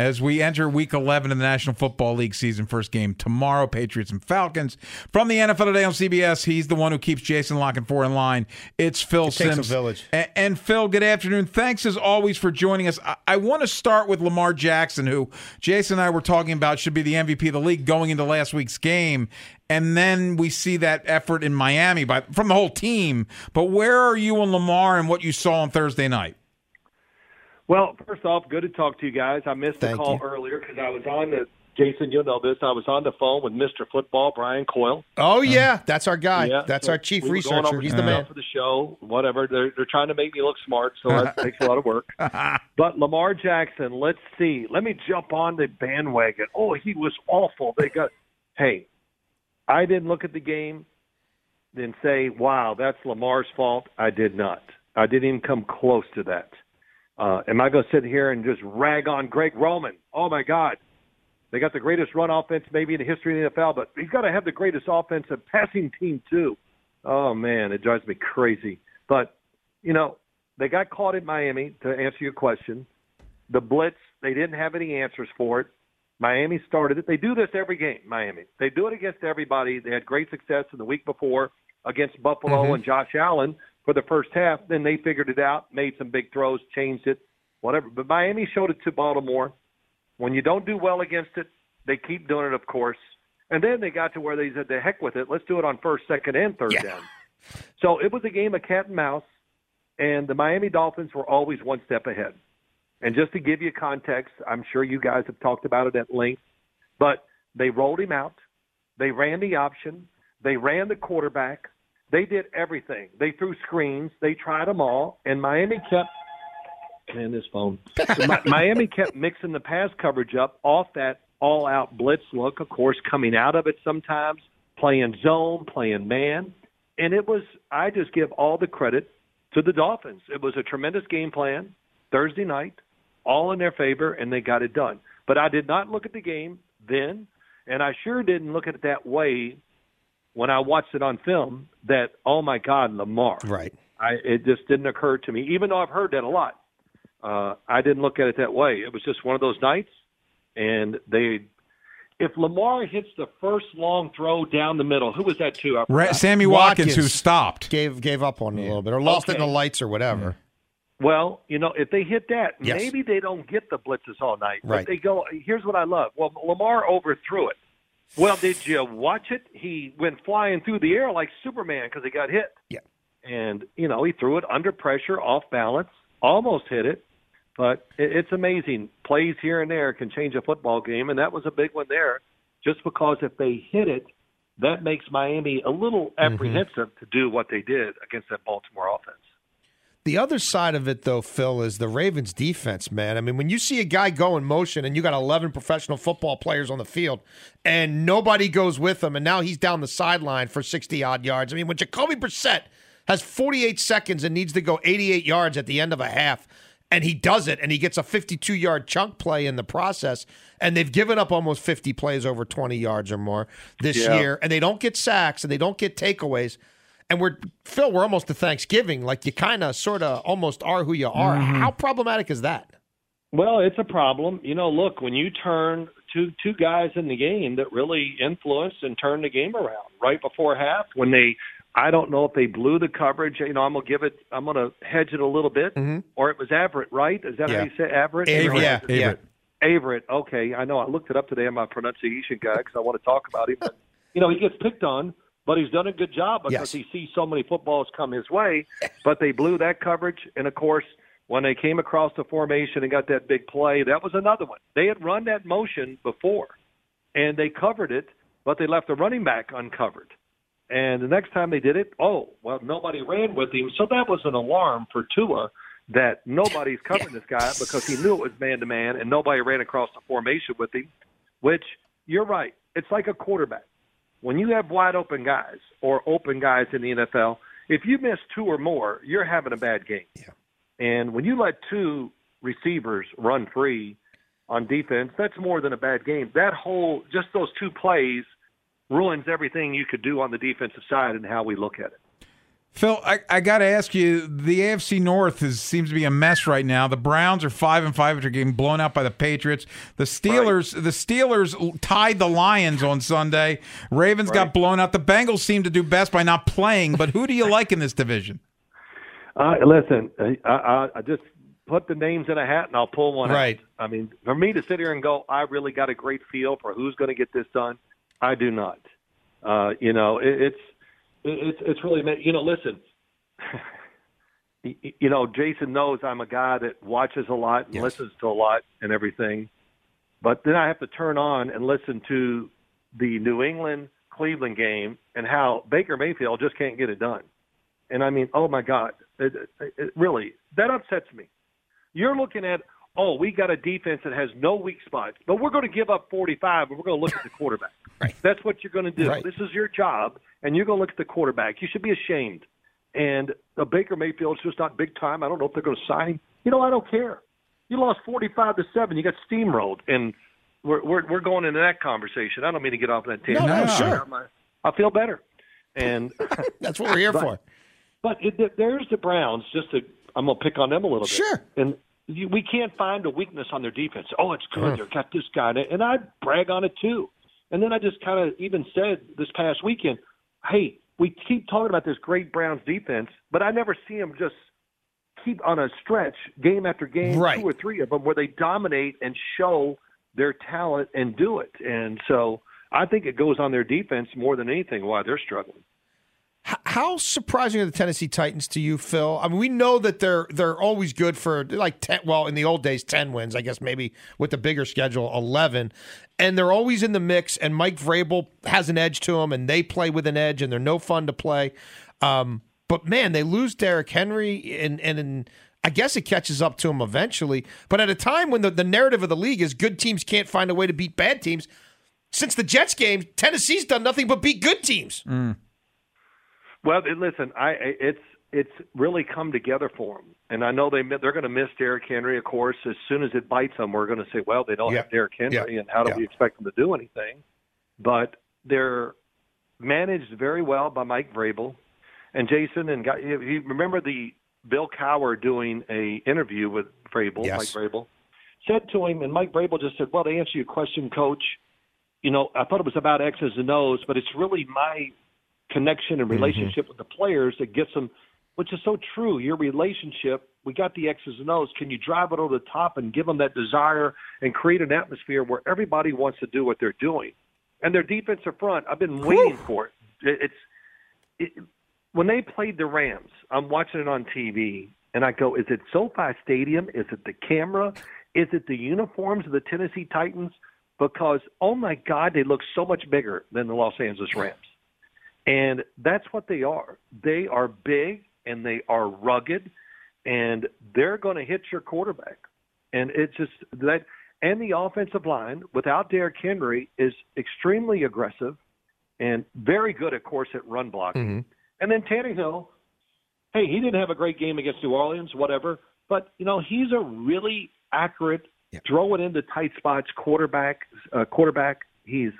as we enter week 11 of the National Football League season. First game tomorrow, Patriots and Falcons. From the NFL today on CBS, he's the one who keeps Jason La Canfora in line. It's Phil it Simms. village. And, and, Phil, good afternoon. Thanks as always for joining us. I, I want to start with Lamar Jackson, who Jason and I were talking about should be the MVP of the league going into last week's game. And then we see that effort in Miami by from the whole team. But where are you on Lamar and what you saw on Thursday night? Well, first off, good to talk to you guys. I missed Thank the call you. earlier because I was on the Jason. You'll know this. I was on the phone with Mr. Football, Brian Coyle. Oh yeah, that's our guy. Yeah, that's so our chief we researcher. He's the man. for the show. Whatever. They're they're trying to make me look smart, so that takes a lot of work. But Lamar Jackson, let's see. Let me jump on the bandwagon. Oh, he was awful. They got. Hey, I didn't look at the game, then say, "Wow, that's Lamar's fault." I did not. I didn't even come close to that. Uh, am I going to sit here and just rag on Greg Roman? Oh my God, they got the greatest run offense maybe in the history of the NFL, but he's got to have the greatest offensive passing team too. Oh man, it drives me crazy. But you know, they got caught in Miami. To answer your question, the blitz they didn't have any answers for it. Miami started it. They do this every game. Miami. They do it against everybody. They had great success in the week before against Buffalo and Josh Allen for the first half. Then they figured it out, made some big throws, changed it, whatever. But Miami showed it to Baltimore. When you don't do well against it, they keep doing it, of course. And then they got to where they said, "The heck with it. Let's do it on first, second, and third Yeah. down." So it was a game of cat and mouse, and the Miami Dolphins were always one step ahead. And just to give you context, I'm sure you guys have talked about it at length, but they rolled him out. They ran the option. They ran the quarterback. They did everything. They threw screens. They tried them all, and Miami kept. Man, this phone. Mi- Miami kept mixing the pass coverage up off that all-out blitz look. Of course, coming out of it sometimes, playing zone, playing man, and it was. I just give all the credit to the Dolphins. It was a tremendous game plan Thursday night, all in their favor, and they got it done. But I did not look at the game then, and I sure didn't look at it that way when I watched it on film. That oh my God, Lamar! Right. I it just didn't occur to me, even though I've heard that a lot. Uh, I didn't look at it that way. It was just one of those nights, and they. If Lamar hits the first long throw down the middle, who was that to? I Sammy Watkins, Watkins. who stopped. Gave gave up on it a little bit, or lost it in the lights, or whatever. Well, you know, if they hit that, Yes. maybe they don't get the blitzes all night. Right. But they go. Here's what I love. Well, Lamar overthrew it. Well, did you watch it? He went flying through the air like Superman because he got hit. Yeah. And you know, he threw it under pressure, off balance, almost hit it. But it's amazing. Plays here and there can change a football game, and that was a big one there. Just because if they hit it, that makes Miami a little mm-hmm. apprehensive to do what they did against that Baltimore offense. The other side of it, though, Phil, is the Ravens' defense, man. I mean, when you see a guy go in motion and you got 11 professional football players on the field and nobody goes with him, and now he's down the sideline for 60 odd yards. I mean, when Jacoby Brissett has 48 seconds and needs to go 88 yards at the end of a half, and he does it, and he gets a 52 yard chunk play in the process, and they've given up almost 50 plays over 20 yards or more this Yeah. year, and they don't get sacks and they don't get takeaways and we're Phil, we're almost to Thanksgiving. Like you kind of, sort of, almost are who you are. Mm-hmm. How problematic is that? Well, it's a problem. You know, look, when you turn two two guys in the game that really influenced and turned the game around right before half, when they I don't know if they blew the coverage. You know, I'm gonna give it. I'm gonna hedge it a little bit, mm-hmm. or it was Averett, right? Is that Yeah. how you say Averett? Avery, yeah, yeah. Averett. Averett. Okay, I know. I looked it up today. I'm a pronunciation guy because I want to talk about him. But, you know, he gets picked on, but he's done a good job because Yes. he sees so many footballs come his way. But they blew that coverage, and of course, when they came across the formation and got that big play, that was another one. They had run that motion before, and they covered it, but they left the running back uncovered. And the next time they did it, oh, well, nobody ran with him. So that was an alarm for Tua that nobody's covering this guy because he knew it was man to man and nobody ran across the formation with him, which you're right. It's like a quarterback. When you have wide open guys or open guys in the NFL, if you miss two or more, you're having a bad game. Yeah. And when you let two receivers run free on defense, that's more than a bad game. That whole, just those two plays ruins everything you could do on the defensive side and how we look at it. Phil, I, I got to ask you. The AFC North is, seems to be a mess right now. The Browns are five and five after getting blown out by the Patriots. The Steelers, right. the Steelers tied the Lions on Sunday. Ravens right. got blown out. The Bengals seem to do best by not playing. But who do you like in this division? Uh, listen, I, I, I just put the names in a hat and I'll pull one right. out. I mean, for me to sit here and go, I really got a great feel for who's going to get this done. I do not. Uh, you know, it, it's it's it's really you know listen you know jason knows i'm a guy that watches a lot and yes. listens to a lot and everything but then i have to turn on and listen to the new england cleveland game and how baker mayfield just can't get it done and i mean oh my god it, it, it really that upsets me you're looking at oh we got a defense that has no weak spots but we're going to give up 45 and we're going to look at the quarterback right. that's what you're going to do right. this is your job and you're going to look at the quarterback. You should be ashamed. And the Baker Mayfield's just not big time. I don't know if they're going to sign him. You know, I don't care. You lost forty-five to seven. You got steamrolled, and we're we're, we're going into that conversation. I don't mean to get off that tangent. No, no, sure. I feel better, and that's what we're here but, for. But it, there's the Browns. Just to, I'm going to pick on them a little bit. Sure. And you, we can't find a weakness on their defense. Oh, it's good. Mm. They've got this guy, and I brag on it too. And then I just kind of even said this past weekend, hey, we keep talking about this great Browns defense, but I never see them just keep on a stretch game after game, right. two or three of them, where they dominate and show their talent and do it. And so I think it goes on their defense more than anything why they're struggling. How surprising are the Tennessee Titans to you, Phil? I mean, we know that they're they're always good for like ten. Well, in the old days, ten wins. I guess maybe with the bigger schedule, eleven, and they're always in the mix. And Mike Vrabel has an edge to them, and they play with an edge, and they're no fun to play. Um, but man, they lose Derrick Henry, and and, and I guess it catches up to them eventually. But at a time when the, the narrative of the league is good teams can't find a way to beat bad teams, since the Jets game, Tennessee's done nothing but beat good teams. Mm. Well, listen, I it's it's really come together for them, and I know they they're going to miss Derrick Henry. Of course, as soon as it bites them, we're going to say, well, they don't yeah. have Derrick Henry, yeah. and how do yeah. we expect them to do anything? But they're managed very well by Mike Vrabel and Jason. And got, you remember the Bill Cowher doing a interview with Vrabel, yes. Mike Vrabel, said to him, and Mike Vrabel just said, "Well, to answer your question, Coach." You know, I thought it was about X's and O's, but it's really my connection and mm-hmm. relationship mm-hmm. with the players that gets them, which is so true. Your relationship, we got the X's and O's. Can you drive it over the top and give them that desire and create an atmosphere where everybody wants to do what they're doing? And their defensive front, I've been waiting Whew. for it. It's it, when they played the Rams. I'm watching it on TV, and I go, "Is it SoFi Stadium? Is it the camera? Is it the uniforms of the Tennessee Titans?" Because oh my God, they look so much bigger than the Los Angeles Rams. And that's what they are. They are big and they are rugged and they're going to hit your quarterback. And it's just that and the offensive line without Derrick Henry is extremely aggressive and very good, of course, at run blocking. Mm-hmm. And then Tannehill, hey, he didn't have a great game against New Orleans, whatever, but you know he's a really accurate, yep. throw it into tight spots quarterback. Uh, quarterback. He's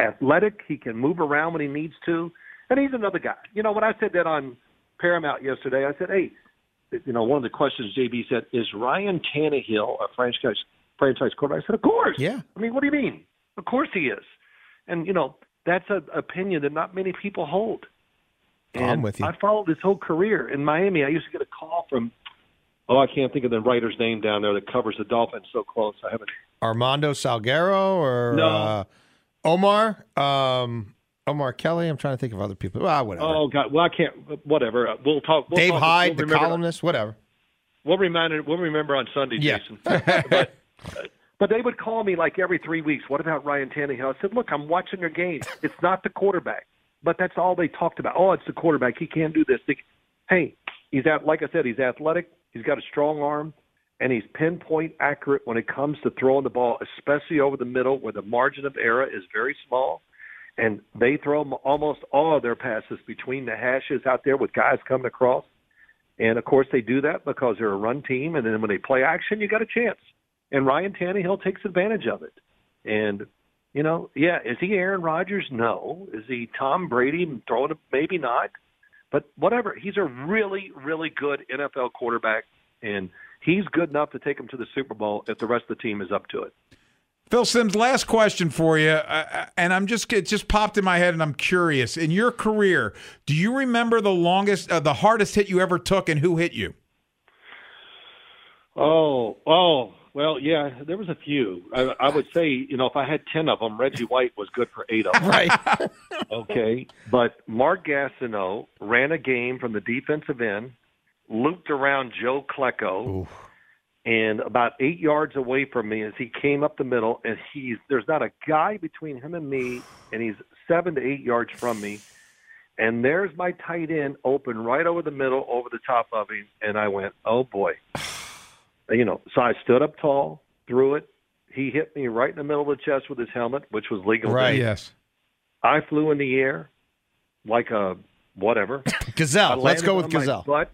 athletic. He can move around when he needs to, and he's another guy. You know, when I said that on Paramount yesterday, I said, "Hey, you know, one of the questions JB said is Ryan Tannehill a franchise franchise quarterback?" I said, "Of course." Yeah. I mean, what do you mean? Of course he is. And you know, that's an opinion that not many people hold. And I'm with you. I followed his whole career in Miami. I used to get a call from oh, I can't think of the writer's name down there that covers the Dolphins so close. I haven't. Armando Salguero or no. Uh, Omar, um, Omar Kelly. I'm trying to think of other people. Ah, whatever. Oh God, well I can't. Whatever. We'll talk. We'll Dave talk, Hyde, we'll the columnist. Whatever. We'll remind. We'll remember on Sunday, yeah. Jason. but uh, But they would call me like every three weeks. What about Ryan Tannehill? I said, look, I'm watching your game. It's not the quarterback. But that's all they talked about. Oh, it's the quarterback. He can't do this. Hey, he's at, like I said, he's athletic. He's got a strong arm, and he's pinpoint accurate when it comes to throwing the ball, especially over the middle where the margin of error is very small. And they throw almost all of their passes between the hashes out there with guys coming across. And of course, they do that because they're a run team. And then when they play action, you got a chance. And Ryan Tannehill takes advantage of it. And you know, yeah, is he Aaron Rodgers? No. Is he Tom Brady throwing? Maybe not. But whatever. He's a really, really good NFL quarterback, and he's good enough to take him to the Super Bowl if the rest of the team is up to it. Phil Simms, last question for you, uh, and I'm just it just popped in my head, and I'm curious. In your career, do you remember the longest, uh, the hardest hit you ever took, and who hit you? Oh, oh, well, yeah, there was a few. I, I would say, you know, if I had ten of them, Reggie White was good for eight of them. right. okay, but Mark Gastineau ran a game from the defensive end, looped around Joe Klecko, and about eight yards away from me as he came up the middle, and he's there's not a guy between him and me, and he's seven to eight yards from me. And there's my tight end open right over the middle, over the top of him, and I went, "Oh boy!" you know, so I stood up tall, threw it. He hit me right in the middle of the chest with his helmet, which was legal. Right. Yes. I flew in the air like a whatever gazelle. Let's go with gazelle. But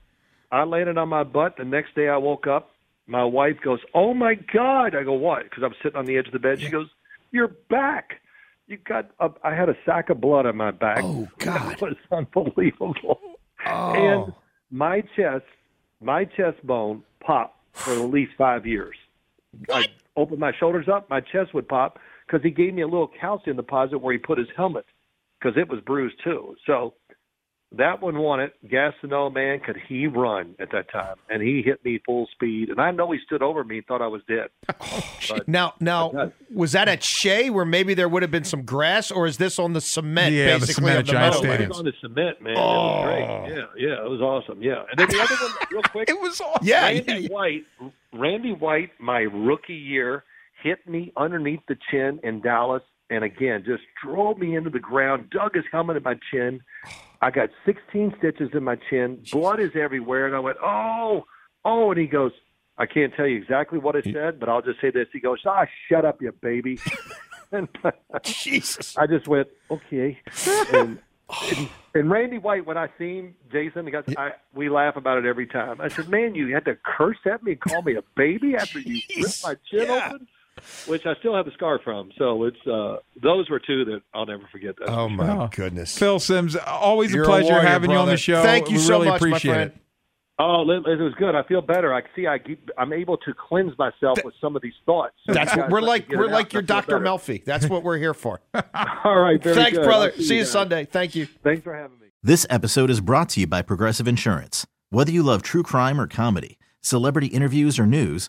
I landed on my butt. The next day I woke up. My wife goes, "Oh my god!" I go, "What?" Because I'm sitting on the edge of the bed. She goes, "You're back." You got. A, I had a sack of blood on my back. Oh God! It was unbelievable. Oh. And my chest, my chest bone popped for at least five years. I opened my shoulders up, my chest would pop because he gave me a little calcium deposit where he put his helmet because it was bruised too. So that one won it. Gastineau, man, could he run at that time? And he hit me full speed. And I know he stood over me and thought I was dead. Oh, but, now, now, was that at Shea where maybe there would have been some grass, or is this on the cement? Yeah, the cement of the Giant? Stadium. on the cement, man. Oh. It was oh. great. Yeah, yeah, it was awesome. Yeah. And then the other one, real quick. It was awesome. Yeah, Randy yeah, yeah. White, Randy White, my rookie year, hit me underneath the chin in Dallas, and again just drove me into the ground, dug his helmet in my chin. I got 16 stitches in my chin. Blood is everywhere, and I went, oh, oh, and he goes, I can't tell you exactly what I said, but I'll just say this. He goes, ah, shut up, you baby. and Jesus. I just went, okay. And, and, and Randy White, when I seen Jason, he got, I, we laugh about it every time. I said, man, you had to curse at me and call me a baby after you ripped my chin Yeah. open? Which I still have a scar from. So it's uh, those were two that I'll never forget. That. Oh my Oh. goodness. Phil Simms, always You're a a pleasure warrior, having you on the show. Thank you we so really much, my appreciate friend. it. Oh, it it was good. I feel better. I see. I keep. I'm able to cleanse myself with some of these thoughts. So That's what we're like. We're like your and Dr. Melfi. That's what we're here for. All right. Very Thanks, good. brother. I'll See you guys. Sunday. Thank you. Thanks for having me. This episode is brought to you by Progressive Insurance. Whether you love true crime or comedy, celebrity interviews or news,